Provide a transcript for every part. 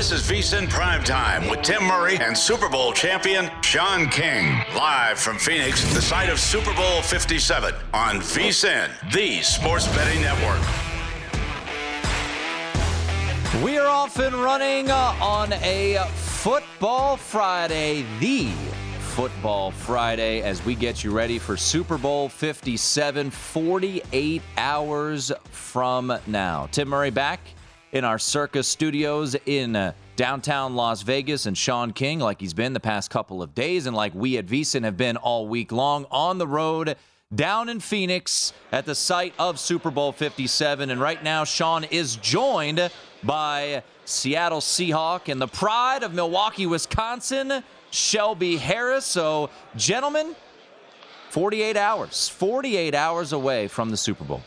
This is VSIN Primetime with Tim Murray and Super Bowl champion Sean King. Live from Phoenix, the site of Super Bowl 57 on VSIN, the sports betting network. We are off and running uh, on a Football Friday, the Football Friday, as we get you ready for Super Bowl 57, 48 hours from now. Tim Murray back in our Circa studios in uh, downtown Las Vegas, and Sean King, like he's been the past couple of days, and like we at VSIN have been all week long, on the road down in Phoenix at the site of Super Bowl 57. And right now, Sean is joined by Seattle Seahawk and the pride of Milwaukee, Wisconsin, Shelby Harris. So, gentlemen, 48 hours, 48 hours away from the Super Bowl.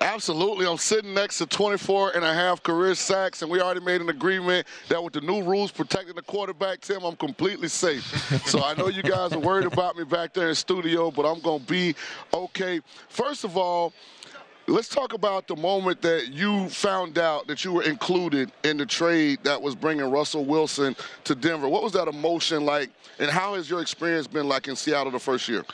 Absolutely. I'm sitting next to 24 and a half career sacks, and we already made an agreement that with the new rules protecting the quarterback, Tim, I'm completely safe. so I know you guys are worried about me back there in studio, but I'm going to be okay. First of all, Let's talk about the moment that you found out that you were included in the trade that was bringing Russell Wilson to Denver. What was that emotion like, and how has your experience been like in Seattle the first year?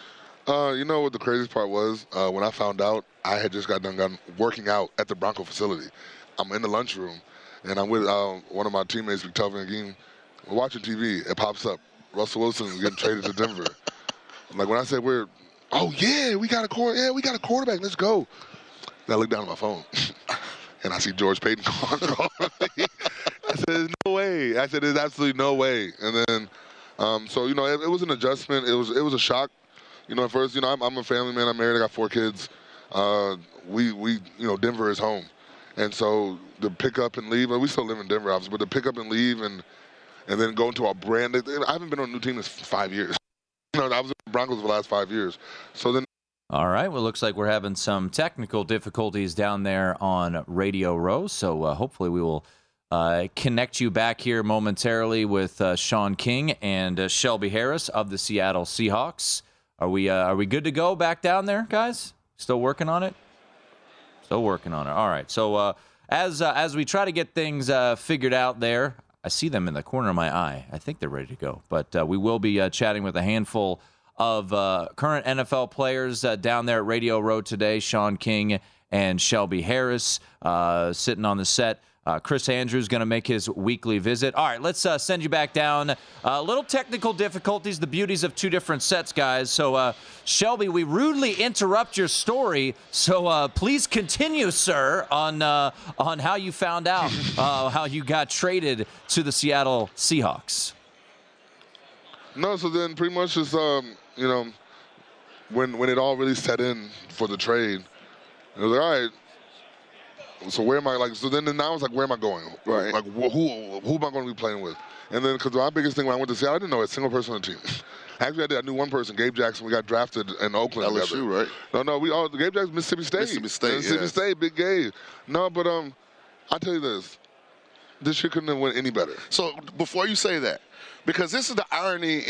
Uh, you know what the craziest part was? Uh, when I found out, I had just got done, working out at the Bronco facility. I'm in the lunchroom, and I'm with uh, one of my teammates, Victor Game. We're watching TV. It pops up. Russell Wilson getting traded to Denver. like when I said we're, oh yeah, we got a quarter, yeah, we got a quarterback. Let's go. I look down at my phone, and I see George Paton calling. I said, "There's no way." I said, "There's absolutely no way." And then, um, so you know, it, it was an adjustment. It was it was a shock you know, at first, you know, I'm, I'm a family man. I'm married. I got four kids. Uh, we, we, you know, Denver is home. And so the pick up and leave, we still live in Denver, obviously, but the pick up and leave and and then go into a brand. I haven't been on a new team in five years. You know, I was in the Broncos for the last five years. So then. All right. Well, looks like we're having some technical difficulties down there on Radio Row. So uh, hopefully we will uh, connect you back here momentarily with uh, Sean King and uh, Shelby Harris of the Seattle Seahawks. Are we uh, are we good to go back down there, guys? Still working on it. Still working on it. All right. So uh, as uh, as we try to get things uh, figured out there, I see them in the corner of my eye. I think they're ready to go. But uh, we will be uh, chatting with a handful of current NFL players down there at Radio Row today. Sean King and Shelby Harris sitting on the set Uh, Chris Andrews going to make his weekly visit. All right, let's uh, send you back down. A uh, little technical difficulties, the beauties of two different sets, guys. So, uh, Shelby, we rudely interrupt your story. So, uh, please continue, sir, on uh, on how you found out how you got traded to the Seattle Seahawks. No, so then pretty much just um, you know when when it all really set in for the trade, it was like all right so where am I like? So then, now it's like, where am I going? Right. Like who who am I going to be playing with? And then because my biggest thing when I went to Seattle, I didn't know a single person on the team. Actually, I did. I knew one person, Gabe Jackson. We got drafted in Oakland LSU, together. right? No, no, we all Gabe Jackson, Mississippi State. Mississippi State, Mississippi yeah. State, big Gabe. No, but um, I tell you this, this shit couldn't have went any better. So before you say that, because this is the irony,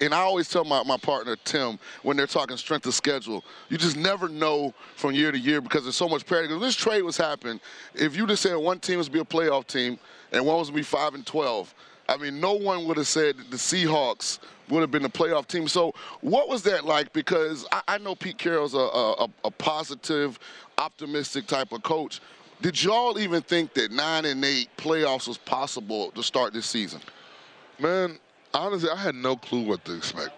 and I always tell my, my partner Tim when they're talking strength of schedule, you just never know from year to year because there's so much parity. Because this trade was happening, if you just said one team was to be a playoff team and one was to be five and twelve, I mean, no one would have said the Seahawks would have been the playoff team. So, what was that like? Because I, I know Pete Carroll's a, a, a positive, optimistic type of coach. Did y'all even think that nine and eight playoffs was possible to start this season? Man, honestly, I had no clue what to expect.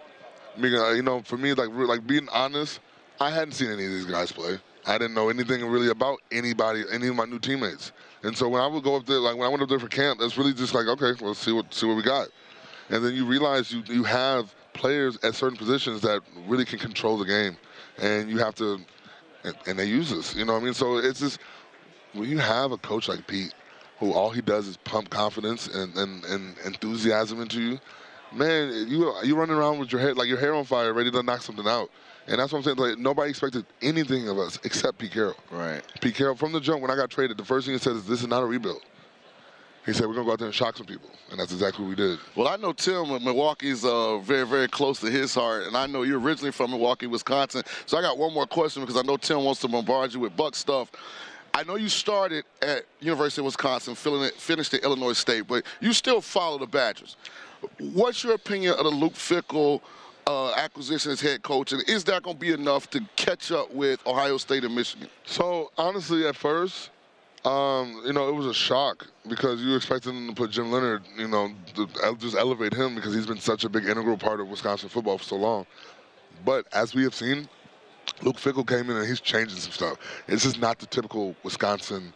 I mean, uh, you know, for me, like, like being honest, I hadn't seen any of these guys play. I didn't know anything really about anybody, any of my new teammates. And so when I would go up there, like when I went up there for camp, it's really just like, okay, let's see what see what we got. And then you realize you you have players at certain positions that really can control the game, and you have to, and, and they use this. You know what I mean? So it's just when you have a coach like Pete, who all he does is pump confidence and, and, and enthusiasm into you, man, you you running around with your head like your hair on fire, ready to knock something out. And that's what I'm saying. Like nobody expected anything of us except Pete Carroll. Right. Pete Carroll from the jump when I got traded, the first thing he said is, "This is not a rebuild." He said, "We're gonna go out there and shock some people," and that's exactly what we did. Well, I know Tim, Milwaukee's uh, very, very close to his heart, and I know you're originally from Milwaukee, Wisconsin. So I got one more question because I know Tim wants to bombard you with Buck stuff. I know you started at University of Wisconsin, finished at Illinois State, but you still follow the Badgers. What's your opinion of the Luke Fickell uh, acquisition as head coach, and is that going to be enough to catch up with Ohio State and Michigan? So honestly, at first, um, you know, it was a shock because you expected them to put Jim Leonhard, you know, just elevate him because he's been such a big integral part of Wisconsin football for so long. But as we have seen, Luke Fickell came in and he's changing some stuff. This is not the typical Wisconsin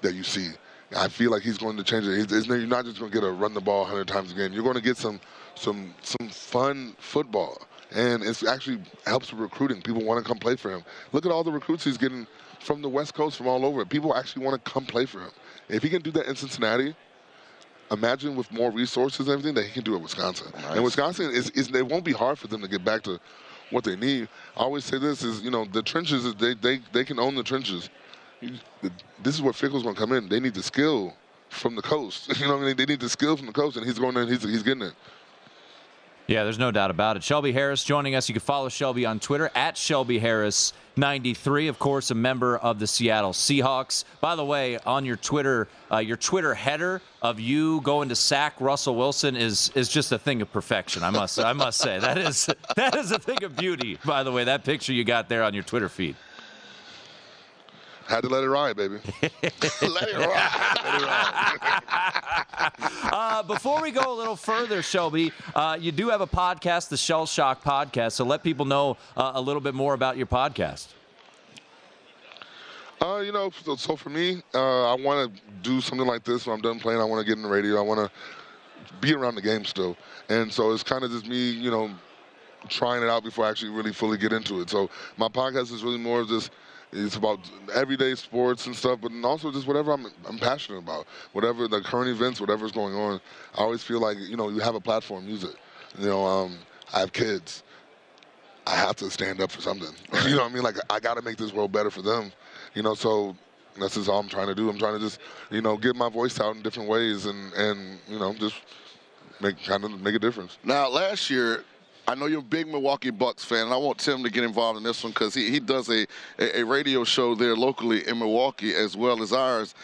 that you see. I feel like he's going to change it. He's, you're not just going to get a run the ball 100 times a game. You're going to get some some some fun football, and it actually helps with recruiting. People want to come play for him. Look at all the recruits he's getting from the West Coast, from all over. People actually want to come play for him. If he can do that in Cincinnati, imagine with more resources and everything that he can do at Wisconsin. Nice. And Wisconsin is, is it won't be hard for them to get back to what they need. I always say this is you know the trenches they they they can own the trenches. This is where Fickell's going to come in. They need the skill from the coast. You know what I mean? They need the skill from the coast, and he's going in. He's he's getting it. Yeah, there's no doubt about it. Shelby Harris joining us. You can follow Shelby on Twitter at Shelby Harris 93. Of course, a member of the Seattle Seahawks. By the way, on your Twitter, uh, your Twitter header of you going to sack Russell Wilson is is just a thing of perfection. I must I must say that is that is a thing of beauty. By the way, that picture you got there on your Twitter feed. Had to let it ride, baby. let it ride. let it ride. uh, before we go a little further, Shelby, uh, you do have a podcast, the Shell Shock Podcast. So let people know uh, a little bit more about your podcast. Uh, you know, so, so for me, uh, I want to do something like this when I'm done playing. I want to get in the radio. I want to be around the game still. And so it's kind of just me, you know, trying it out before I actually really fully get into it. So my podcast is really more of just – it's about everyday sports and stuff, but also just whatever I'm, I'm passionate about, whatever the current events, whatever's going on. I always feel like you know you have a platform, use it. You know, um, I have kids. I have to stand up for something. you know what I mean? Like I got to make this world better for them. You know, so that's just all I'm trying to do. I'm trying to just you know get my voice out in different ways and and you know just make kind of make a difference. Now, last year I know you're a big Milwaukee Bucks fan, and I want Tim to get involved in this one because he, he does a, a, a radio show there locally in Milwaukee as well as ours.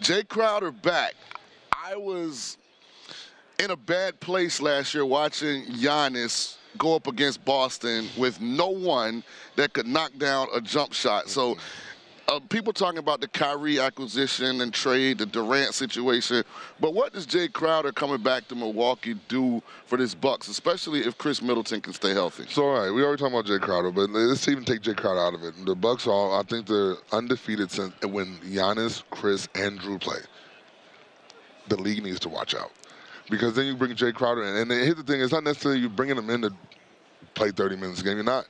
Jae Crowder back. I was in a bad place last year watching Giannis go up against Boston with no one that could knock down a jump shot. So uh, people talking about the Kyrie acquisition and trade, the Durant situation, but what does Jae Crowder coming back to Milwaukee do for this Bucks, especially if Khris Middleton can stay healthy? So, all right, we already talking about Jae Crowder, but let's even take Jae Crowder out of it. The Bucks are, I think, they're undefeated since when Giannis, Khris, and Jrue play. The league needs to watch out because then you bring Jae Crowder in, and here's the thing: it's not necessarily you bringing him in to play 30 minutes a game. You're not.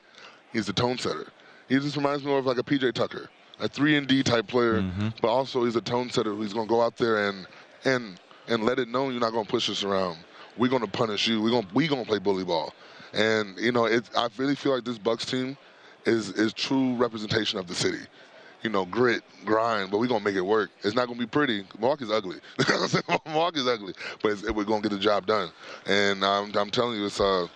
He's the tone setter. He just reminds me more of like a PJ Tucker a three and D type player, mm-hmm. but also he's a tone setter He's going to go out there and and and let it know you're not going to push us around. We're going to punish you. We're going we going to play bully ball. And you know, it, I really feel like this Bucks team is is true representation of the city. You know, grit, grind, but we're gonna make it work. It's not gonna be pretty. Milwaukee's ugly. Milwaukee's ugly, but we're gonna get the job done. And um, I'm telling you, it's uh,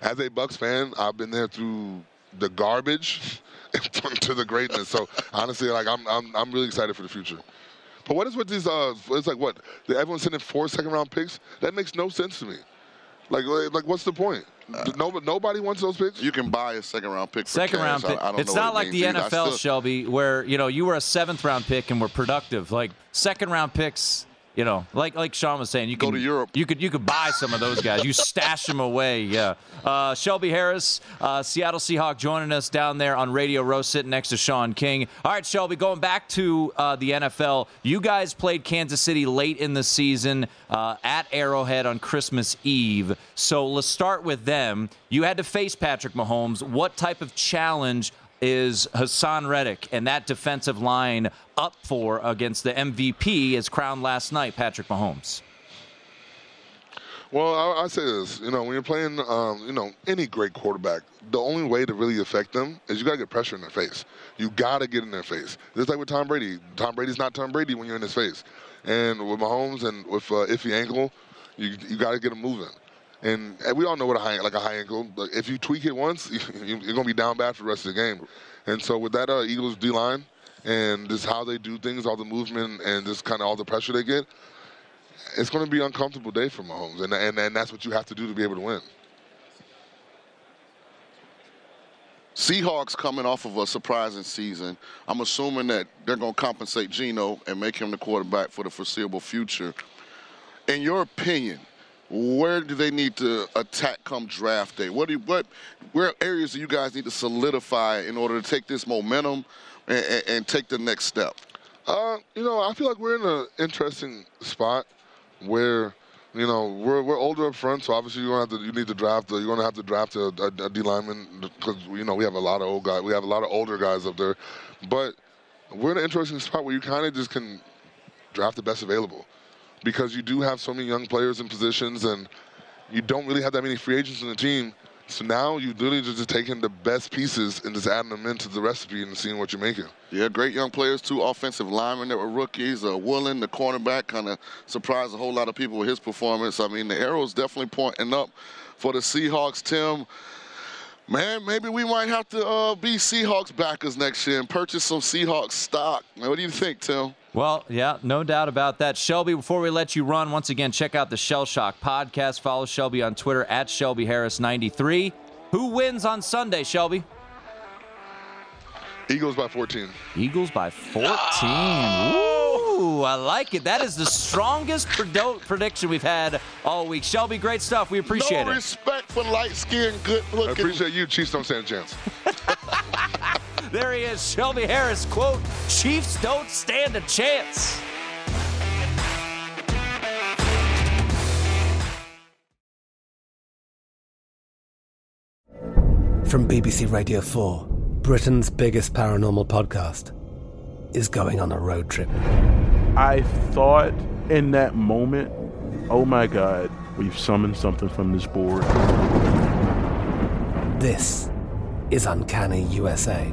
as a Bucks fan, I've been there through the garbage to the greatness. So honestly, like I'm, I'm, I'm really excited for the future. But what is with these? Uh, it's like what? Everyone's sending four second round picks. That makes no sense to me. Like, like, what's the point? Uh, nobody, nobody wants those picks. You can buy a second round pick. second cash. round pick. I, I it's not like the NFL, still... Shelby, where you know you were a seventh round pick and were productive. Like second round picks you know, like like Sean was saying, you can go to Europe. You could you could buy some of those guys. You stash them away. Yeah. Uh, Shelby Harris, uh, Seattle Seahawk, joining us down there on Radio Row, sitting next to Sean King. All right, Shelby, going back to uh, the NFL. You guys played Kansas City late in the season uh, at Arrowhead on Christmas Eve. So let's start with them. You had to face Patrick Mahomes. What type of challenge is Haason Reddick and that defensive line up for against the MVP as crowned last night, Patrick Mahomes? Well, I, I say this, you know, when you're playing, um, you know, any great quarterback, the only way to really affect them is you got to get pressure in their face. You got to get in their face. Just like with Tom Brady. Tom Brady's not Tom Brady when you're in his face. And with Mahomes and with uh, iffy ankle, you you got to get him moving. And, and we all know what a high like a high ankle. If you tweak it once, you're gonna be down bad for the rest of the game. And so with that uh, Eagles D line and just how they do things, all the movement and just kind of all the pressure they get, it's going to be an uncomfortable day for Mahomes, and, and and that's what you have to do to be able to win. Seahawks coming off of a surprising season. I'm assuming that they're going to compensate Geno and make him the quarterback for the foreseeable future. In your opinion, where do they need to attack come draft day? What do you, what where areas do you guys need to solidify in order to take this momentum and, and, and take the next step? Uh, you know, I feel like we're in an interesting spot where you know we're we're older up front, so obviously you're gonna have to you need to draft you're gonna have to draft a, a, a D lineman because you know we have a lot of old guys we have a lot of older guys up there, but we're in an interesting spot where you kind of just can draft the best available because you do have so many young players in positions and you don't really have that many free agents in the team. So now you literally just taking the best pieces and just adding them into the recipe and seeing what you're making. Yeah, great young players, two offensive linemen that were rookies. Uh, Woolen, the cornerback, kind of surprised a whole lot of people with his performance. I mean, the arrow's definitely pointing up for the Seahawks. Tim, man, maybe we might have to uh, be Seahawks backers next year and purchase some Seahawks stock. What do you think, Tim? Well, yeah, no doubt about that. Shelby, before we let you run, once again, check out the Shell Shock podcast. Follow Shelby on Twitter at Shelby Harris93. Who wins on Sunday, Shelby? Eagles by 14. Eagles by 14. Ooh, I like it. That is the strongest prediction we've had all week. Shelby, great stuff. We appreciate no it. Respect for light skinned, good looking. I appreciate you. Chiefs don't stand a chance. There he is, Shelby Harris. Quote, Chiefs don't stand a chance. From BBC Radio 4, Britain's biggest paranormal podcast is going on a road trip. I thought in that moment, oh my God, we've summoned something from this board. This is Uncanny USA.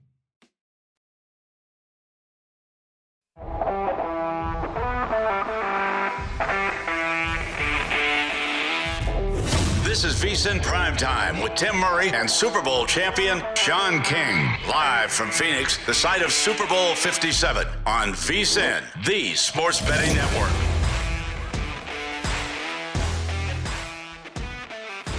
This is VSIN Primetime with Tim Murray and Super Bowl champion Sean King. Live from Phoenix, the site of Super Bowl 57 on VSIN, the sports betting network.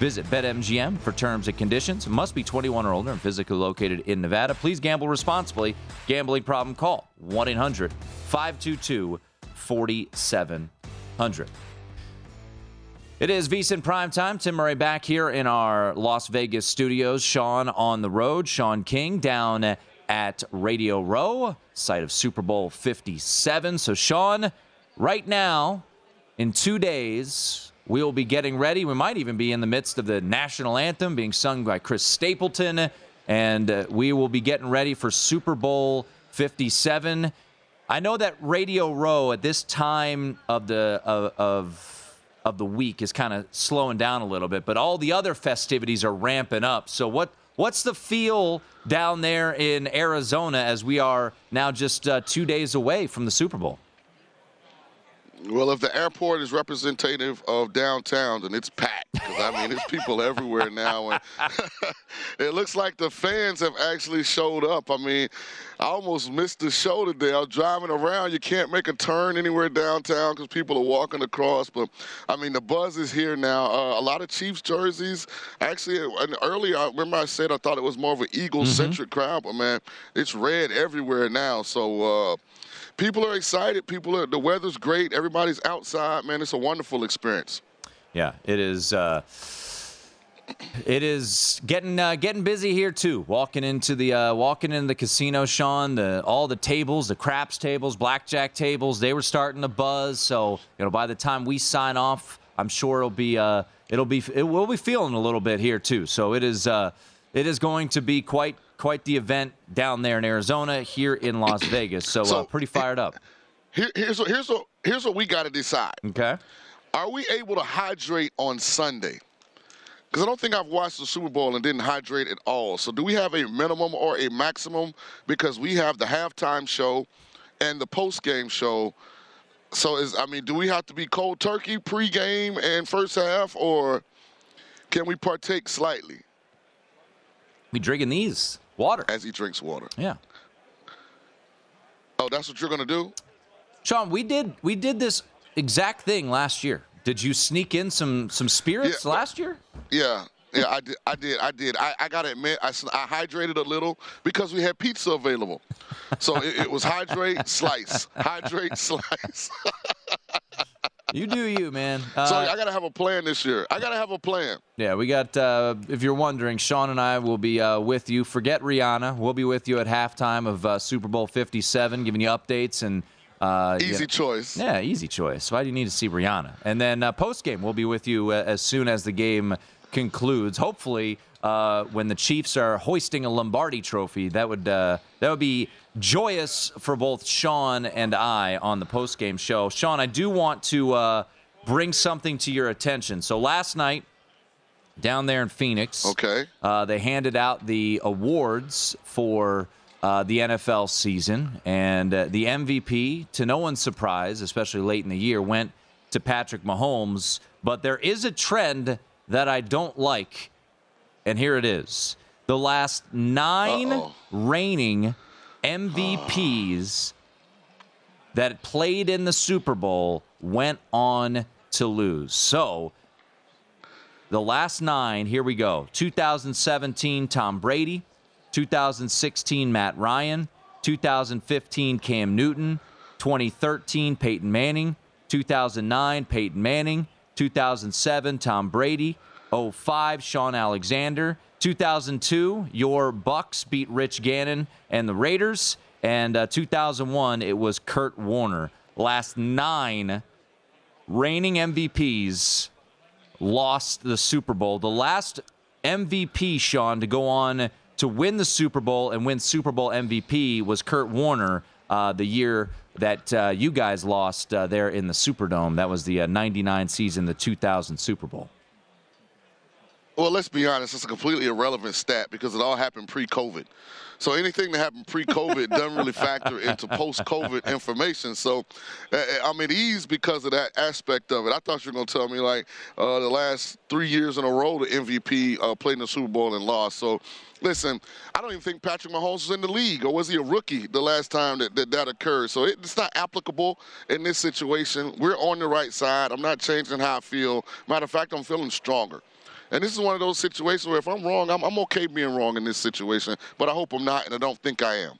Visit BetMGM for terms and conditions. Must be 21 or older and physically located in Nevada. Please gamble responsibly. Gambling problem call 1 800 522 4700. It is VSIN Prime Time. Tim Murray back here in our Las Vegas studios. Sean on the road. Sean King down at Radio Row, site of Super Bowl 57. So, Sean, right now, in two days, we will be getting ready. We might even be in the midst of the national anthem being sung by Chris Stapleton, and uh, we will be getting ready for Super Bowl 57. I know that Radio Row at this time of the of of, of the week is kind of slowing down a little bit, but all the other festivities are ramping up. So what what's the feel down there in Arizona as we are now just uh, two days away from the Super Bowl? Well, if the airport is representative of downtown, then it's packed. Because I mean, there's people everywhere now, and it looks like the fans have actually showed up. I mean, I almost missed the show today. I was driving around. You can't make a turn anywhere downtown because people are walking across. But I mean, the buzz is here now. Uh, a lot of Chiefs jerseys. Actually, and earlier, I remember I said I thought it was more of an Eagles-centric mm-hmm. crowd, but man, it's red everywhere now. So. Uh, people are excited. People are. The weather's great. Everybody's outside. Man, it's a wonderful experience. Yeah, it is. Uh, it is getting uh, getting busy here too. Walking into the uh, walking into the casino, Sean. The all the tables, the craps tables, blackjack tables, they were starting to buzz. So you know, by the time we sign off, I'm sure it'll be uh, it'll be it will be feeling a little bit here too. So it is uh, it is going to be quite quite the event down there in Arizona, here in Las Vegas. So, so uh, pretty fired up. Here, here's what, here's what here's what we got to decide. Okay. Are we able to hydrate on Sunday? Because I don't think I've watched the Super Bowl and didn't hydrate at all. So do we have a minimum or a maximum? Because we have the halftime show and the post game show. So is I mean, do we have to be cold turkey pregame and first half, or can we partake slightly? We drinking these water as he drinks water. Yeah. Oh, that's what you're gonna do, Sean. We did we did this exact thing last year. Did you sneak in some some spirits yeah, last year? Yeah. Yeah, I did. I did. I did. I, I got to admit, I, I hydrated a little because we had pizza available. So it, it was hydrate, slice, hydrate, slice. You do you, man. so I got to have a plan this year. I got to have a plan. Yeah, we got. Uh, if you're wondering, Sean and I will be uh, with you. Forget Rihanna. We'll be with you at halftime of uh, Super Bowl 57, giving you updates and. Uh, easy choice. Yeah, easy choice. Why do you need to see Rihanna? And then uh, post game, we'll be with you uh, as soon as the game concludes. Hopefully, uh, when the Chiefs are hoisting a Lombardi Trophy, that would uh, that would be joyous for both Sean and I on the post game show. Sean, I do want to uh, bring something to your attention. So last night, down there in Phoenix, okay, uh, they handed out the awards for. Uh, the NFL season. And uh, the MVP, to no one's surprise, especially late in the year, went to Patrick Mahomes. But there is a trend that I don't like, and here it is. The last 9 Uh-oh. reigning MVPs that played in the Super Bowl went on to lose. So, the last nine, here we go 2017, Tom Brady. 2016, Matt Ryan. 2015, Cam Newton. 2013, Peyton Manning. 2009, Peyton Manning. 2007, Tom Brady. 05, Shaun Alexander. 2002, your Bucks beat Rich Gannon and the Raiders. And uh, 2001, it was Kurt Warner. Last nine reigning MVPs lost the Super Bowl. The last MVP, Sean, to go on to win the Super Bowl and win Super Bowl MVP was Kurt Warner uh, the year that uh, you guys lost uh, there in the Superdome. That was the 99 season, the 2000 Super Bowl. Well, let's be honest, it's a completely irrelevant stat because it all happened pre COVID. So anything that happened pre COVID doesn't really factor into post COVID information. So uh, I'm at ease because of that aspect of it. I thought you were going to tell me, like, uh, the last three years in a row, the MVP uh, played in the Super Bowl and lost. So listen, I don't even think Patrick Mahomes was in the league, or was he a rookie the last time that that, that occurred? So it, it's not applicable in this situation. We're on the right side. I'm not changing how I feel. Matter of fact, I'm feeling stronger. And this is one of those situations where if I'm wrong, I'm, I'm okay being wrong in this situation, but I hope I'm not, and I don't think I am.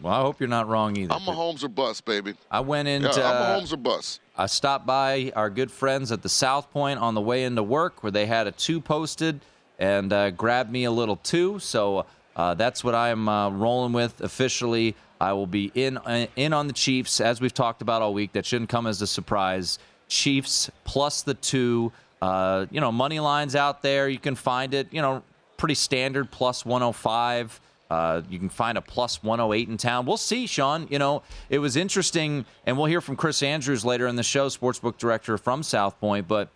Well, I hope you're not wrong either. I'm a Holmes or bust, baby. I went into. Yeah, I'm a uh, Holmes or bust. I stopped by our good friends at the South Point on the way into work where they had a two posted and uh, grabbed me a little two. So uh, that's what I'm uh, rolling with officially. I will be in uh, in on the Chiefs as we've talked about all week. That shouldn't come as a surprise. Chiefs plus the two. Uh, you know, money lines out there. You can find it. You know, pretty standard plus 105. Uh, you can find a plus 108 in town. We'll see, Sean. You know, it was interesting, and we'll hear from Chris Andrews later in the show, sportsbook director from South Point. But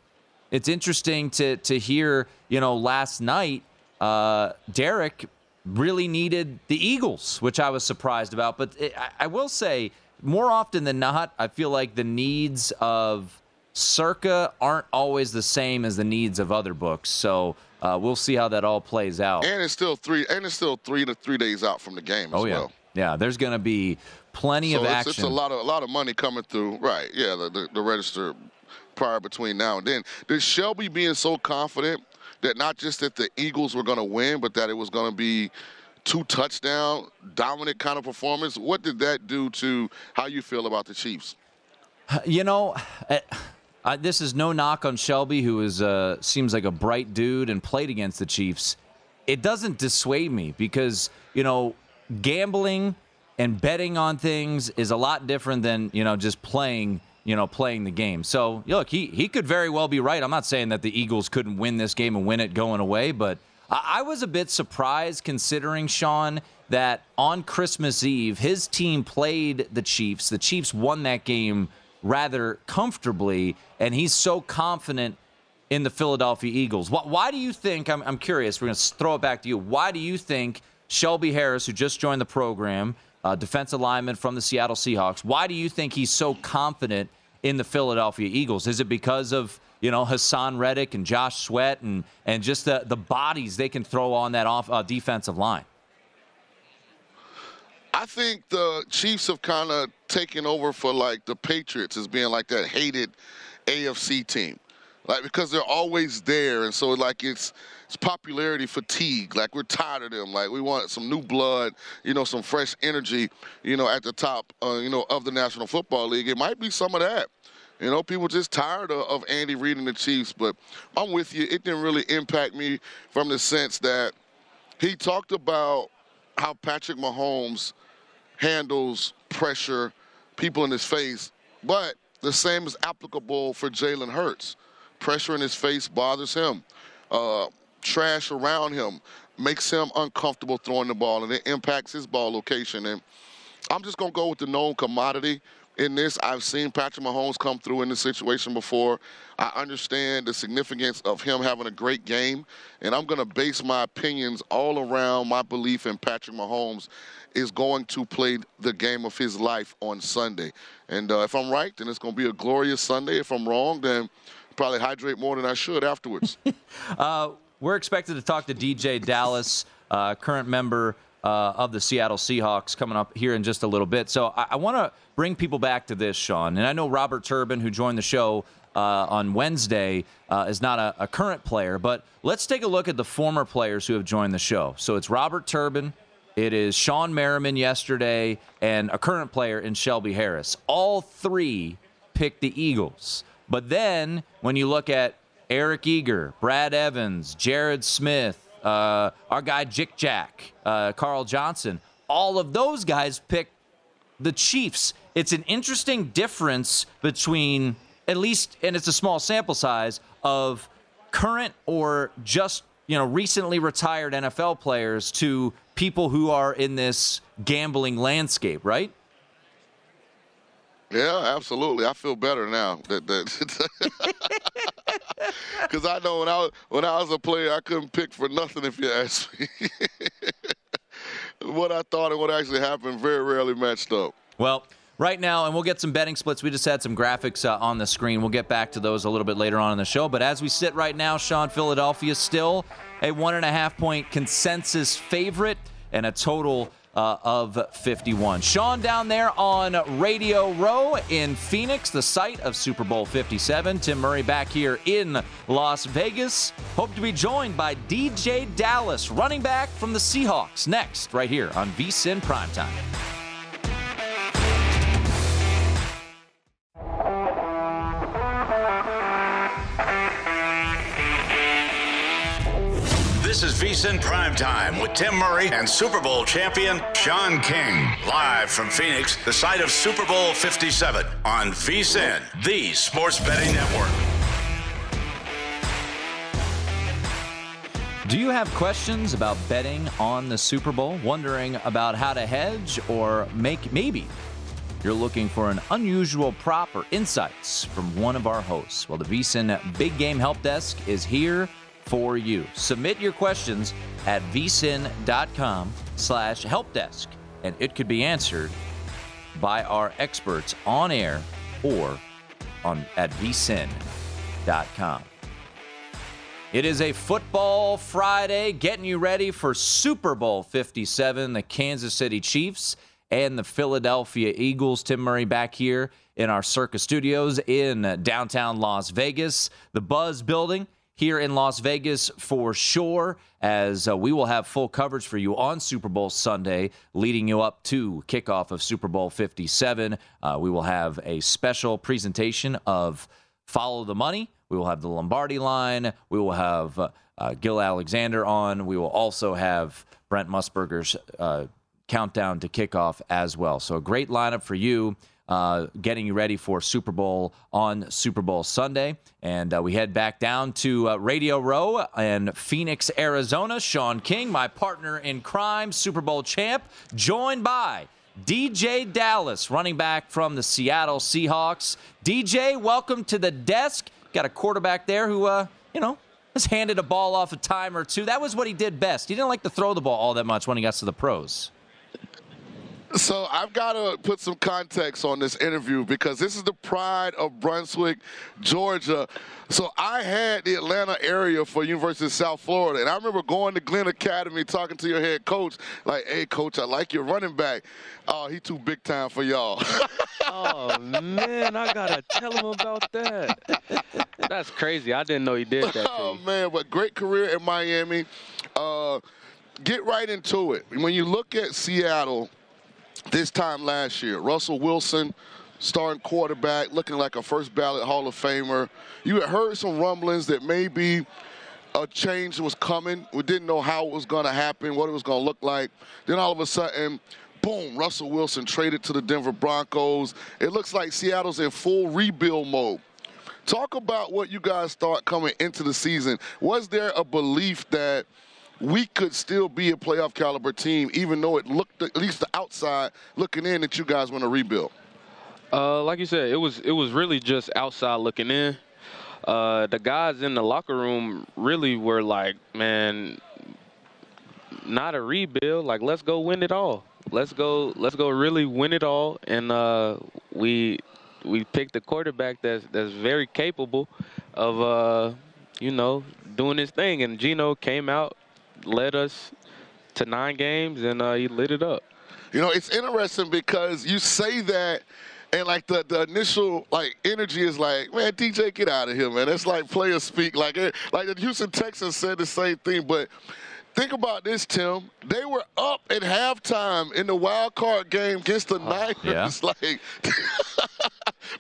it's interesting to to hear. You know, last night, uh, Derek really needed the Eagles, which I was surprised about. But it, I, I will say, more often than not, I feel like the needs of Circa aren't always the same as the needs of other books. So uh, we'll see how that all plays out. And it's still three. And it's still three to three days out from the game as oh yeah, well. yeah. There's going to be plenty so of it's, action. it's a lot of a lot of money coming through. Right? Yeah, the, the, the register prior between now and then. Did Shelby being so confident that not just that the Eagles were going to win, but that it was going to be two touchdown dominant kind of performance? What did that do to how you feel about the Chiefs? You know, uh, uh, this is no knock on Shelby, who is uh, seems like a bright dude and played against the Chiefs. It doesn't dissuade me because you know gambling and betting on things is a lot different than you know just playing you know playing the game. So look, he he could very well be right. I'm not saying that the Eagles couldn't win this game and win it going away, but I, I was a bit surprised considering Sean that on Christmas Eve his team played the Chiefs. The Chiefs won that game rather comfortably, and he's so confident in the Philadelphia Eagles. Why, why do you think? I'm, I'm curious. We're going to throw it back to you. Why do you think Shelby Harris, who just joined the program, uh, defensive lineman from the Seattle Seahawks, why do you think he's so confident in the Philadelphia Eagles? Is it because of you know Haason Reddick and Josh Sweat and and just the the bodies they can throw on that off uh, defensive line? I think the Chiefs have kind of taken over for like the Patriots as being like that hated AFC team. Like because they're always there and so like it's it's popularity fatigue. Like we're tired of them. Like we want some new blood, you know, some fresh energy, you know, at the top, uh, you know, of the National Football League. It might be some of that. You know, people just tired of, of Andy Reid and the Chiefs. But I'm with you. It didn't really impact me from the sense that he talked about how Patrick Mahomes handles pressure, people in his face, but the same is applicable for Jalen Hurts. Pressure in his face bothers him. Uh, trash around him makes him uncomfortable throwing the ball, and it impacts his ball location. And I'm just going to go with the known commodity in this. I've seen Patrick Mahomes come through in this situation before. I understand the significance of him having a great game, and I'm going to base my opinions all around my belief in Patrick Mahomes is going to play the game of his life on Sunday. And uh, if I'm right, then it's going to be a glorious Sunday. If I'm wrong, then probably hydrate more than I should afterwards. uh, we're expected to talk to DeeJay Dallas, uh, current member uh, of the Seattle Seahawks, coming up here in just a little bit. So I, I want to bring people back to this, Sean. And I know Robert Turbin, who joined the show uh, on Wednesday, uh, is not a, a, current player, but let's take a look at the former players who have joined the show. So it's Robert Turbin, it is Shawne Merriman yesterday, and a current player in Shelby Harris. All three picked the Eagles. But then when you look at Eric Eager, Brad Evans, Jared Smith, uh, our guy Jick Jack, uh, Carl Johnson, all of those guys picked the Chiefs. It's an interesting difference between, at least, and it's a small sample size, of current or just you know recently retired NFL players to people who are in this gambling landscape, right? Yeah, absolutely. I feel better now because I know when I was, when I was a player, I couldn't pick for nothing if you asked me. what I thought and what actually happened very rarely matched up. Well, right now, and we'll get some betting splits. We just had some graphics uh, on the screen. We'll get back to those a little bit later on in the show. But as we sit right now, Sean, Philadelphia still a one and a half point consensus favorite and a total uh, of 51. Sean down there on Radio Row in Phoenix, the site of Super Bowl 57. Tim Murray back here in Las Vegas. Hope to be joined by DeeJay Dallas, running back from the Seahawks, next, right here on VSIN Primetime. This is VSIN Primetime with Tim Murray and Super Bowl champion Sean King. Live from Phoenix, the site of Super Bowl 57 on VSIN, the sports betting network. Do you have questions about betting on the Super Bowl? Wondering about how to hedge or make maybe you're looking for an unusual prop or insights from one of our hosts? Well, the VSIN Big Game Help Desk is here for you. Submit your questions at vsin.com slash helpdesk, and it could be answered by our experts on air or on at vsin.com. It is a football Friday, getting you ready for Super Bowl 57, the Kansas City Chiefs and the Philadelphia Eagles. Tim Murray back here in our Circa Studios in downtown Las Vegas. The Buzz Building here in Las Vegas for sure, as uh, we will have full coverage for you on Super Bowl Sunday, leading you up to kickoff of Super Bowl 57. Uh, we will have a special presentation of Follow the Money. We will have the Lombardi line. We will have uh, uh Gill Alexander on. We will also have Brent Musburger's uh, countdown to kickoff as well. So, a great lineup for you uh, getting you ready for Super Bowl on Super Bowl Sunday. And uh, we head back down to uh, Radio Row in Phoenix, Arizona. Sean King, my partner in crime, Super Bowl champ, joined by DeeJay Dallas, running back from the Seattle Seahawks. DJ, welcome to the desk. Got a quarterback there who, uh, you know, has handed a ball off a time or two. That was what he did best. He didn't like to throw the ball all that much when he got to the pros. So I've got to put some context on this interview because this is the pride of Brunswick, Georgia. So I had the Atlanta area for University of South Florida, and I remember going to Glynn Academy talking to your head coach, like, "Hey, coach, I like your running back. Oh, he too big time for y'all." oh man, I gotta tell him about that. That's crazy. I didn't know he did that. Oh man, but great career in Miami. Uh, get right into it. When you look at Seattle this time last year. Russell Wilson, starting quarterback, looking like a first ballot Hall of Famer. You had heard some rumblings that maybe a change was coming. We didn't know how it was going to happen, what it was going to look like. Then all of a sudden, boom, Russell Wilson traded to the Denver Broncos. It looks like Seattle's in full rebuild mode. Talk about what you guys thought coming into the season. Was there a belief that we could still be a playoff caliber team, even though it looked, at least the outside looking in, that you guys want to rebuild? Uh, like you said, it was it was really just outside looking in. Uh, the guys in the locker room really were like, man, not a rebuild. Like, let's go win it all. Let's go. Let's go really win it all. And uh, we we picked a quarterback that's that's very capable of uh, you know doing his thing. And Geno came out, led us to nine games, and uh, he lit it up. You know, it's interesting because you say that and like the, the initial like energy is like, man, DJ, get out of here, man. It's like players speak. Like like the Houston Texans said the same thing, but think about this, Tim. They were up at halftime in the wild card game against the uh, Niners. Yeah. Like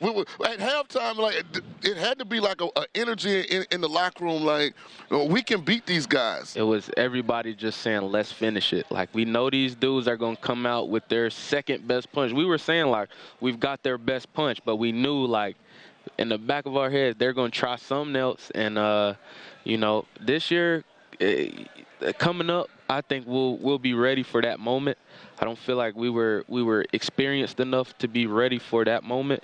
we were, at halftime, like it had to be like a, a energy in, in, the locker room, like we can beat these guys. It was everybody just saying, "Let's finish it." Like we know these dudes are gonna come out with their second best punch. We were saying like we've got their best punch, but we knew like in the back of our heads they're gonna try something else. And uh, you know, this year. It, eh, coming up, I think we'll we'll be ready for that moment. I don't feel like we were we were experienced enough to be ready for that moment.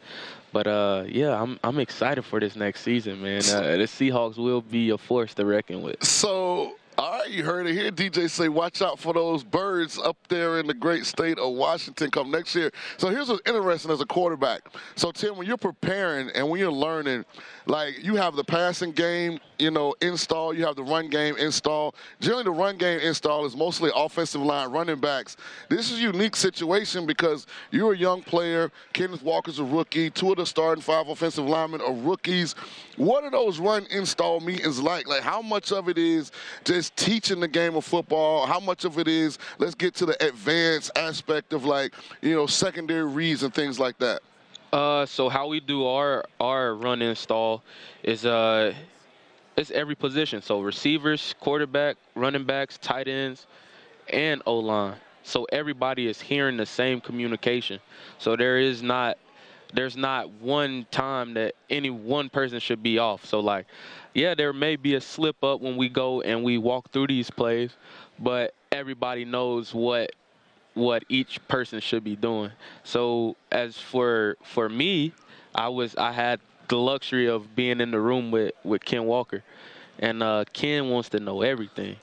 But uh, yeah, I'm I'm excited for this next season, man. Uh, the Seahawks will be a force to reckon with. So all right, you heard it here. DJ say, watch out for those birds up there in the great state of Washington come next year. So here's what's interesting as a quarterback. So, Tim, when you're preparing and when you're learning, like you have the passing game, you know, install, you have the run game install. Generally, the run game install is mostly offensive line running backs. This is a unique situation because you're a young player. Kenneth Walker's a rookie. Two of the starting five offensive linemen are rookies. What are those run install meetings like? Like, how much of it is just teaching the game of football? How much of it is let's get to the advanced aspect of like, you know, secondary reads and things like that? Uh, so how we do our our run install is uh, it's every position. So receivers, quarterback, running backs, tight ends, and O line. So everybody is hearing the same communication. So there is not there's not one time that any one person should be off. So like, yeah, there may be a slip up when we go and we walk through these plays, but everybody knows what what each person should be doing. So as for for me, I was I had the luxury of being in the room with with Ken Walker, and uh, Ken wants to know everything.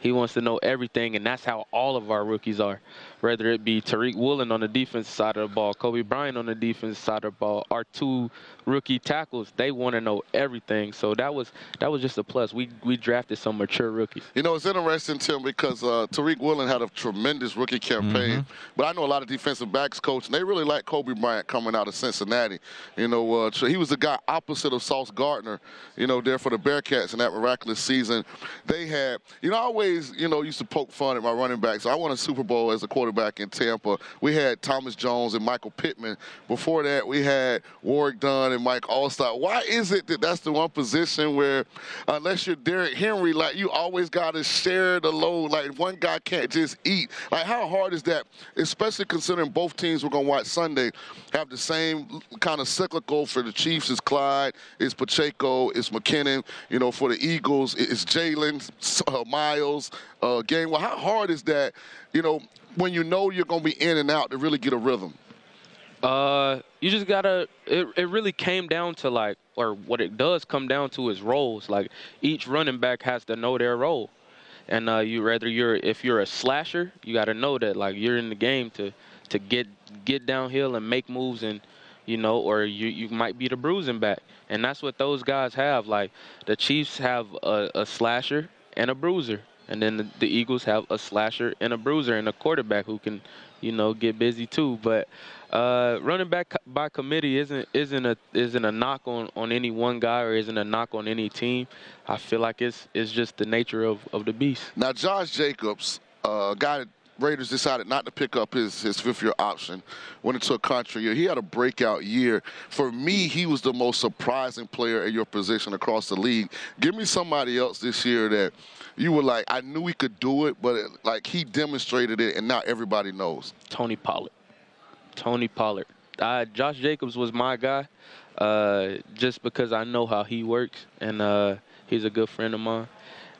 He wants to know everything, and that's how all of our rookies are whether it be Tariq Woolen on the defensive side of the ball, Coby Bryant on the defensive side of the ball, our two rookie tackles, they want to know everything. So that was that was just a plus. We we drafted some mature rookies. You know, it's interesting, Tim, because uh, Tariq Woolen had a tremendous rookie campaign. Mm-hmm. But I know a lot of defensive backs coach, and they really like Coby Bryant coming out of Cincinnati. You know, uh, he was the guy opposite of Sauce Gardner, you know, there for the Bearcats in that miraculous season. They had, you know, I always, you know, used to poke fun at my running backs. So I won a Super Bowl as a quarterback quarterback in Tampa. We had Thomas Jones and Michael Pittman. Before that, we had Warrick Dunn and Mike Alstott. Why is it that that's the one position where, unless you're Derrick Henry, like you always got to share the load? Like one guy can't just eat. Like how hard is that? Especially considering both teams we're gonna watch Sunday have the same kind of cyclical. For the Chiefs, it's Clyde, it's Pacheco, it's McKinnon. You know, for the Eagles, it's Jalen, uh, Miles, uh, Gainwell. How hard is that? You know, when you know you're to be in and out to really get a rhythm? Uh, you just gotta. It, it really came down to like, or what it does come down to is roles. Like each running back has to know their role, and uh, you rather you're if you're a slasher, you gotta know that like you're in the game to to get get downhill and make moves and you know, or you you might be the bruising back, and that's what those guys have. Like the Chiefs have a, a slasher and a bruiser, and then the, the, Eagles have a slasher and a bruiser and a quarterback who can, you know, get busy too. But uh, running back by committee isn't isn't a isn't a knock on, on any one guy or isn't a knock on any team. I feel like it's it's just the nature of, of the beast. Now Josh Jacobs, uh, guy Raiders decided not to pick up his, his fifth year option, went into a contract year. He had a breakout year. For me, he was the most surprising player at your position across the league. Give me somebody else this year that you were like, I knew he could do it, but it, like he demonstrated it, and now everybody knows. Tony Pollard. Tony Pollard. Uh, Josh Jacobs was my guy, uh, just because I know how he works, and uh, he's a good friend of mine.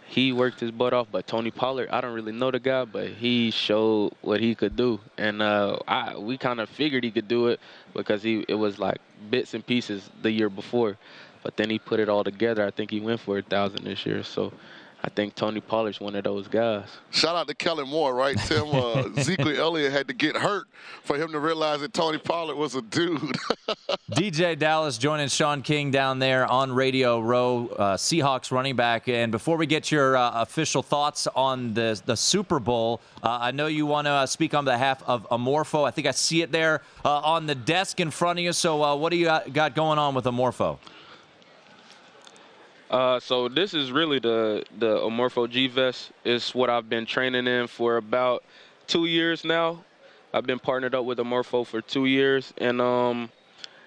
He worked his butt off, but Tony Pollard, I don't really know the guy, but he showed what he could do, and uh, I, we kind of figured he could do it because he it was like bits and pieces the year before, but then he put it all together. I think he went for a thousand this year, so I think Tony Pollard's one of those guys. Shout out to Kellen Moore, right, Tim? Uh, Ezekiel Elliott had to get hurt for him to realize that Tony Pollard was a dude. DeeJay Dallas joining Shaun King down there on Radio Row, uh, Seahawks running back. And before we get your uh, official thoughts on the the Super Bowl, uh, I know you want to uh, speak on behalf of Amorpho. I think I see it there uh, on the desk in front of you. So, what do you got going on with Amorpho? Uh, so this is really the the Amorpho G vest. It's what I've been training in for about two years now. I've been partnered up with Amorpho for two years, and um,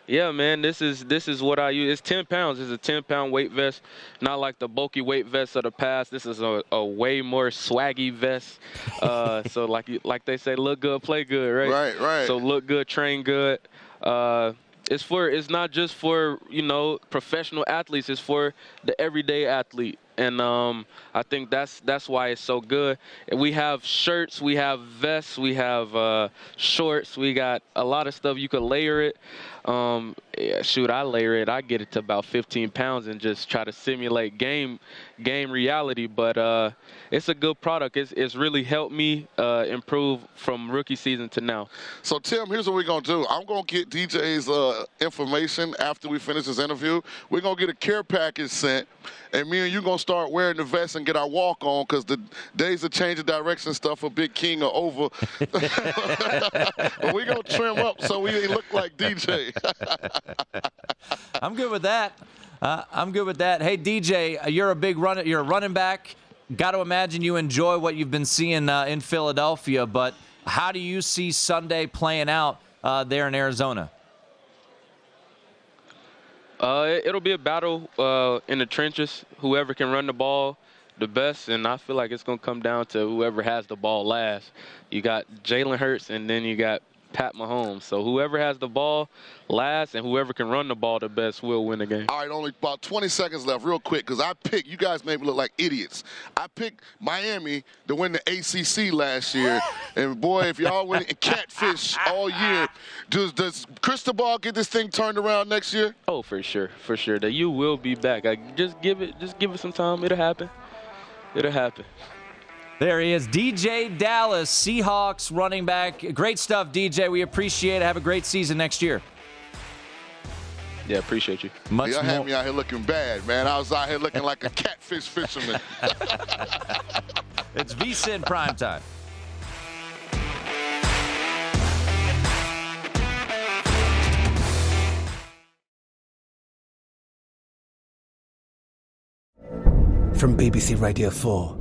yeah, man, this is this is what I use. It's 10 pounds. It's a 10 pound weight vest, not like the bulky weight vests of the past. This is a, a way more swaggy vest. Uh, so like like they say, look good, play good, right? Right, right. So look good, train good. Uh, it's for it's not just for you know professional athletes. It's for the everyday athlete, and um, I think that's that's why it's so good. We have shirts, we have vests, we have uh, shorts, we got a lot of stuff. You could layer it. Um, shoot, I layer it. I get it to about 15 pounds and just try to simulate game game reality. But uh, it's a good product. It's, it's really helped me uh, improve from rookie season to now. So, Tim, here's what we're going to do. I'm going to get DJ's uh, information after we finish this interview. We're going to get a care package sent, and me and you going to start wearing the vest and get our walk on because the days of changing direction stuff for Big King are over. but we're going to trim up so we look like DJ. I'm good with that. Uh, I'm good with that. Hey, DJ, you're a big runner. You're a running back. Got to imagine you enjoy what you've been seeing uh, in Philadelphia. But how do you see Sunday playing out uh, there in Arizona? Uh, it'll be a battle uh, in the trenches. Whoever can run the ball the best, and I feel like it's going to come down to whoever has the ball last. You got Jalen Hurts, and then you got Pat Mahomes. So whoever has the ball last and whoever can run the ball the best will win the game. All right, only about 20 seconds left, real quick, because I picked, you guys made me look like idiots. I picked Miami to win the ACC last year. and boy, if y'all win and catfish all year, does, does Cristobal get this thing turned around next year? Oh, for sure, for sure. That you will be back. I, just give it, just give it some time. It'll happen. It'll happen. There he is, DeeJay Dallas, Seahawks running back. Great stuff, DJ. We appreciate it. Have a great season next year. Yeah, appreciate you. Much Y'all had me out here looking bad, man. I was out here looking like a catfish fisherman. it's VSIN prime time. From BBC Radio 4.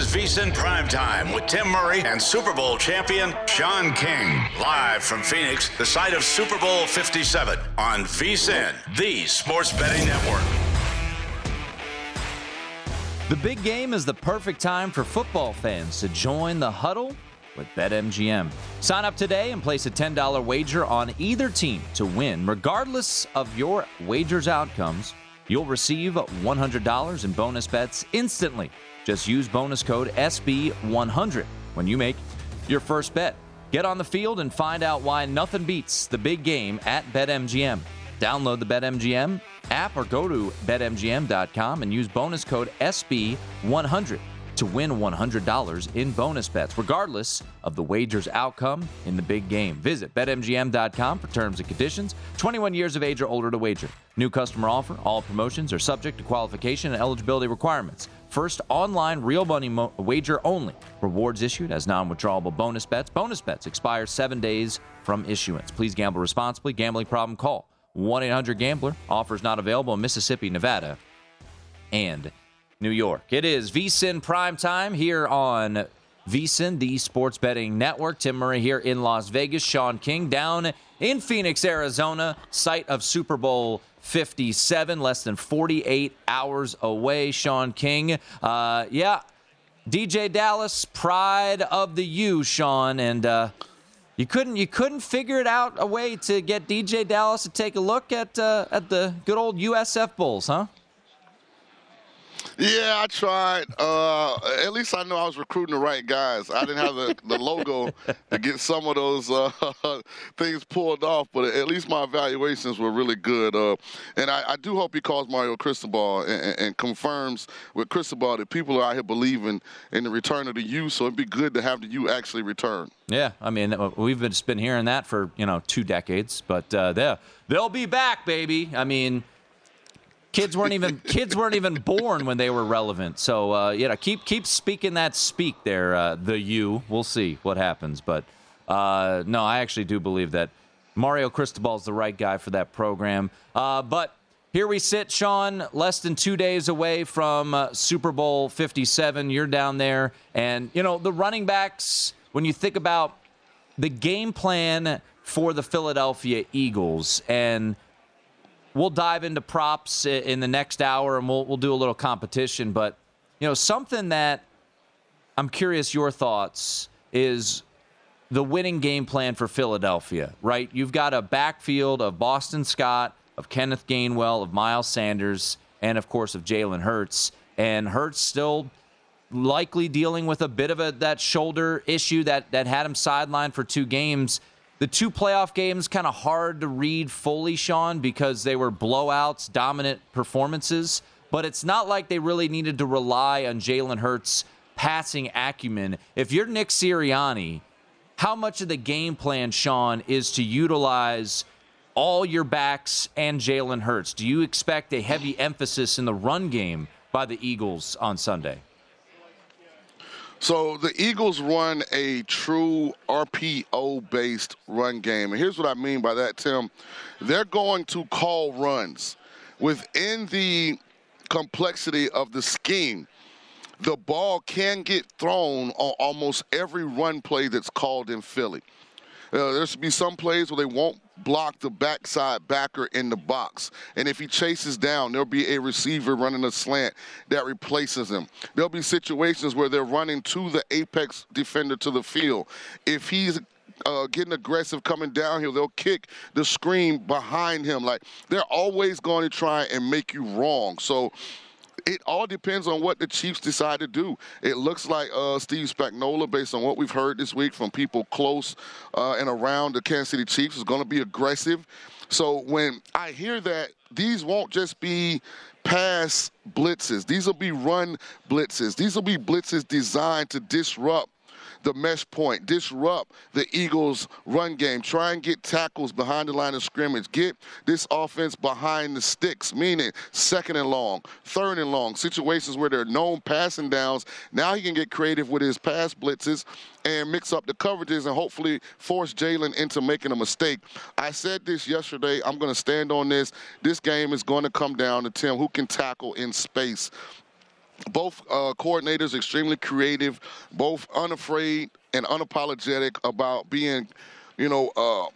Is VSIN Primetime with Tim Murray and Super Bowl champion Shaun King. Live from Phoenix, the site of Super Bowl 57 on VSIN, the sports betting network. The big game is the perfect time for football fans to join the huddle with BetMGM. Sign up today and place a $10 wager on either team to win. Regardless of your wager's outcomes, you'll receive $100 in bonus bets instantly. Just use bonus code SB100 when you make your first bet. Get on the field and find out why nothing beats the big game at BetMGM. Download the BetMGM app or go to betmgm.com and use bonus code SB100 to win $100 in bonus bets, regardless of the wager's outcome in the big game. Visit betmgm.com for terms and conditions. 21 years of age or older to wager. New customer offer. All promotions are subject to qualification and eligibility requirements. First online real money mo- wager only. Rewards issued as non withdrawable bonus bets. Bonus bets expire seven days from issuance. Please gamble responsibly. Gambling problem call 1 800 Gambler. Offers not available in Mississippi, Nevada, and New York. It is VSIN Prime Time here on VSIN, the sports betting network. Tim Murray here in Las Vegas. Shaun King down in Phoenix, Arizona, site of Super Bowl 57, less than 48 hours away. Shaun King. Uh, yeah, DeeJay Dallas, pride of the U, Shaun. And, uh, you couldn't you couldn't figure it out a way to get DeeJay Dallas to take a look at uh, at the good old USF Bulls, huh? Yeah, I tried. Uh, at least I know I was recruiting the right guys. I didn't have the, the logo to get some of those uh, things pulled off, but at least my evaluations were really good. Uh, and I, I, do hope he calls Mario Cristobal and, and, confirms with Cristobal that people are out here believing in the return of the U. So it'd be good to have the U actually return. Yeah, I mean we've just been hearing that for you know two decades, but uh, they'll they'll be back, baby. I mean. Kids weren't even kids weren't even born when they were relevant. So uh, you know, keep keep speaking that speak there, uh, the you. We'll see what happens, but uh, no, I actually do believe that Mario Cristobal is the right guy for that program. Uh, but here we sit, Shaun, less than two days away from uh, Super Bowl 57. You're down there, and you know the running backs. When you think about the game plan for the Philadelphia Eagles and we'll dive into props in the next hour and we'll, we'll do a little competition. But, you know, something that I'm curious your thoughts is the winning game plan for Philadelphia, right? You've got a backfield of Boston Scott, of Kenneth Gainwell, of Miles Sanders, and of course of Jalen Hurts. And Hurts still likely dealing with a bit of a that shoulder issue that that had him sidelined for two games the two playoff games kind of hard to read fully, Shaun, because they were blowouts, dominant performances. But it's not like they really needed to rely on Jalen Hurts' passing acumen. If you're Nick Sirianni, how much of the game plan, Shaun, is to utilize all your backs and Jalen Hurts? Do you expect a heavy emphasis in the run game by the Eagles on Sunday? So the Eagles run a true RPO based run game. And here's what I mean by that, Tim. They're going to call runs within the complexity of the scheme. The ball can get thrown on almost every run play that's called in Philly. Uh, there should be some plays where they won't block the backside backer in the box. And if he chases down, there'll be a receiver running a slant that replaces him. There'll be situations where they're running to the apex defender to the field. If he's uh, getting aggressive coming downhill, they'll kick the screen behind him. Like they're always going to try and make you wrong. So it all depends on what the Chiefs decide to do. It looks like uh, Steve Spagnuolo, based on what we've heard this week from people close uh, and around the Kansas City Chiefs, is going to be aggressive. So when I hear that, these won't just be pass blitzes. These will be run blitzes. These will be blitzes designed to disrupt the mesh point, disrupt the Eagles' run game, try and get tackles behind the line of scrimmage, get this offense behind the sticks, meaning second and long, third and long, situations where there are known passing downs. Now he can get creative with his pass blitzes and mix up the coverages and hopefully force Jalen into making a mistake. I said this yesterday. I'm going to stand on this. This game is going to come down to Tim who can tackle in space both uh, coordinators extremely creative, both unafraid and unapologetic about being, you know, uh,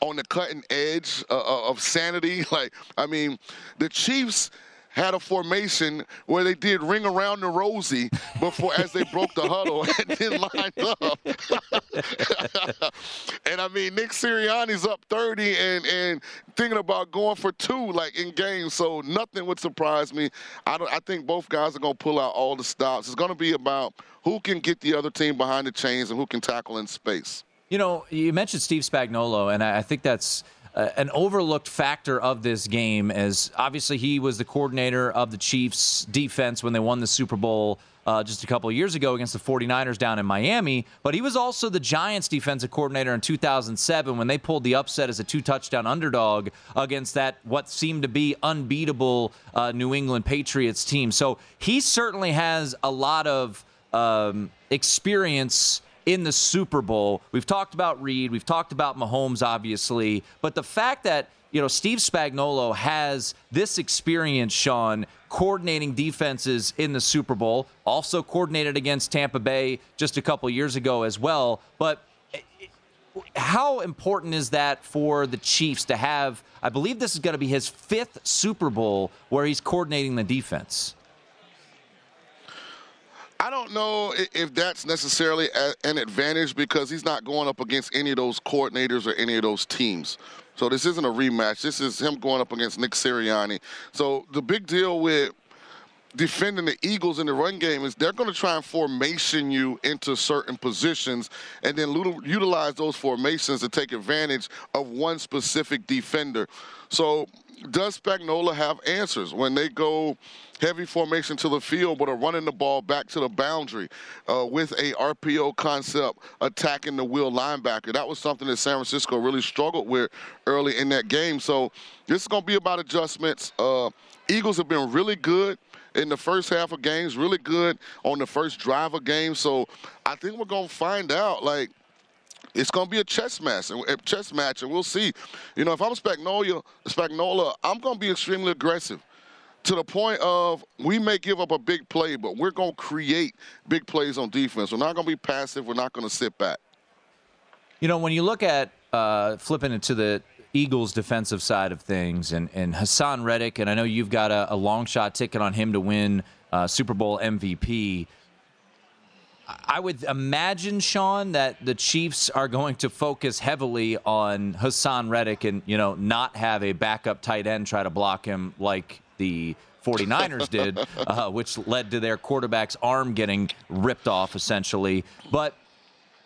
on the cutting edge uh, uh of sanity. Like, I mean, the Chiefs had a formation where they did ring around the rosy before as they broke the huddle and then lined up. and I mean, Nick Sirianni's up 30 and and thinking about going for two like in games. So nothing would surprise me. I don't. I think both guys are to pull out all the stops. It's to be about who can get the other team behind the chains and who can tackle in space. You know, you mentioned Steve Spagnuolo, and I think that's uh, an overlooked factor of this game, as obviously he was the coordinator of the Chiefs' defense when they won the Super Bowl. Uh, just a couple years ago against the 49ers down in Miami. But he was also the Giants defensive coordinator in 2007 when they pulled the upset as a two touchdown underdog against that, what seemed to be unbeatable uh, New England Patriots team. So he certainly has a lot of um, experience in the Super Bowl. We've talked about Reid, we've talked about Mahomes, obviously, but the fact that you know Steve Spagnuolo has this experience, Shaun, coordinating defenses in the Super Bowl, also coordinated against Tampa Bay just a couple years ago as well. But eh, how important is that for the Chiefs to have? I believe this is going to be his fifth Super Bowl where he's coordinating the defense. I don't know if that's necessarily an advantage because he's not going up against any of those coordinators or any of those teams. So this isn't a rematch. This is him going up against Nick Sirianni. So the big deal with defending the Eagles in the run game is they're going to try and formation you into certain positions and then utilize those formations to take advantage of one specific defender. So does Spagnuolo have answers when they go heavy formation to the field but are running the ball back to the boundary uh, with a RPO concept attacking the wheel linebacker? That was something that San Francisco really struggled with early in that game. So this is going to be about adjustments. Uh, Eagles have been really good in the first half of games, really good on the first drive of games. So I think we're going to find out, like, it's going to be a chess match, and chess match, and we'll see. You know, if I'm Spagnuolo, Spagnuolo, I'm going to be extremely aggressive to the point of we may give up a big play, but we're going to create big plays on defense. We're not going to be passive. We're not going to sit back. You know, when you look at uh, flipping it to the Eagles' defensive side of things, and, and Haason Reddick, and I know you've got a, a long shot ticket on him to win uh, Super Bowl MVP. I would imagine, Shaun, that the Chiefs are going to focus heavily on Haason Reddick and, you know, not have a backup tight end try to block him like the 49ers did, uh, which led to their quarterback's arm getting ripped off, essentially. But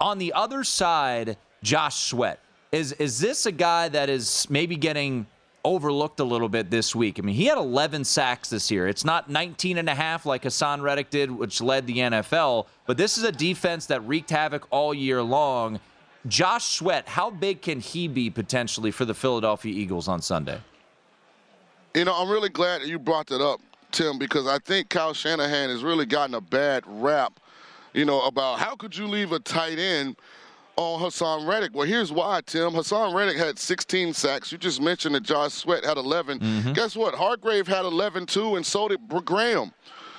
on the other side, Josh Sweat. Is, is this a guy that is maybe getting – overlooked a little bit this week. I mean, he had 11 sacks this year. It's not 19 and a half like Haason Reddick did, which led the NFL, but this is a defense that wreaked havoc all year long. Josh Sweat, how big can he be potentially for the Philadelphia Eagles on Sunday? You know, I'm really glad that you brought that up, Tim, because I think Kyle Shanahan has really gotten a bad rap, you know, about how could you leave a tight end – on Haason Reddick. Well, here's why, Tim. Haason Reddick had 16 sacks. You just mentioned that Josh Sweat had 11. Mm-hmm. Guess what? Hargrave had 11 too, and so did Graham.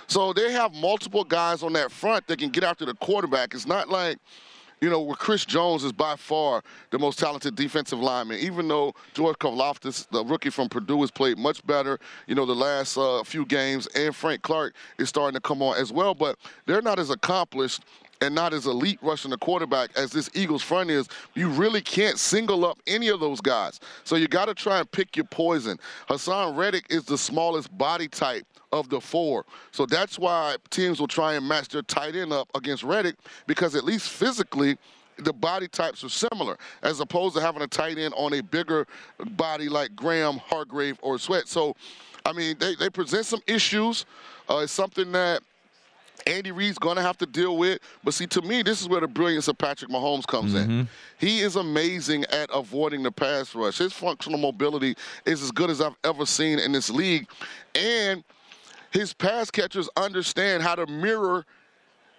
So they have multiple guys on that front that can get after the quarterback. It's not like you know, where Chris Jones is by far the most talented defensive lineman, even though George Karlaftis, the rookie from Purdue, has played much better, you know, the last uh, few games, and Frank Clark is starting to come on as well, but they're not as accomplished and not as elite rushing the quarterback as this Eagles front is, you really can't single up any of those guys. So you got to try and pick your poison. Haason Reddick is the smallest body type of the four. So that's why teams will try and match their tight end up against Reddick because at least physically the body types are similar, as opposed to having a tight end on a bigger body like Graham, Hargrave, or Sweat. So, I mean, they, they present some issues. Uh, it's something that Andy Reid's going to have to deal with. But see, to me, this is where the brilliance of Patrick Mahomes comes Mm-hmm. in. He is amazing at avoiding the pass rush. His functional mobility is as good as I've ever seen in this league. And his pass catchers understand how to mirror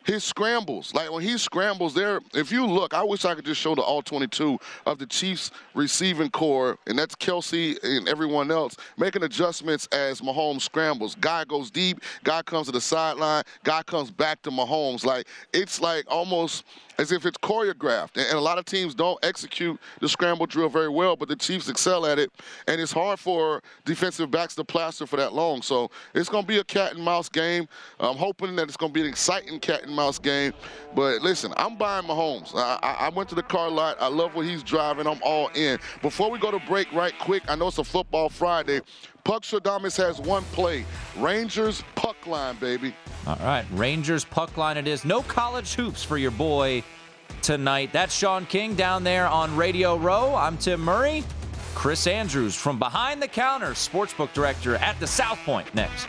his scrambles. Like when he scrambles there, if you look, I wish I could just show the all 22 of the Chiefs receiving core, and that's Kelce and everyone else, making adjustments as Mahomes scrambles. Guy goes deep, guy comes to the sideline, guy comes back to Mahomes. Like it's like almost as if it's choreographed. And, a lot of teams don't execute the scramble drill very well, but the Chiefs excel at it. And it's hard for defensive backs to plaster for that long. So it's going to be a cat and mouse game. I'm hoping that it's going to be an exciting cat and mouse game. But listen, I'm buying Mahomes. I, I went to the car lot. I love what he's driving. I'm all in. Before we go to break, right quick, I know it's a football Friday. Puck Stradamus has one play. Rangers puck line, baby. All right, Rangers puck line it is. No college hoops for your boy tonight. That's Shaun King down there on Radio Row. I'm Tim Murray. Chris Andrews from Behind the Counter, Sportsbook Director at the South Point. Next.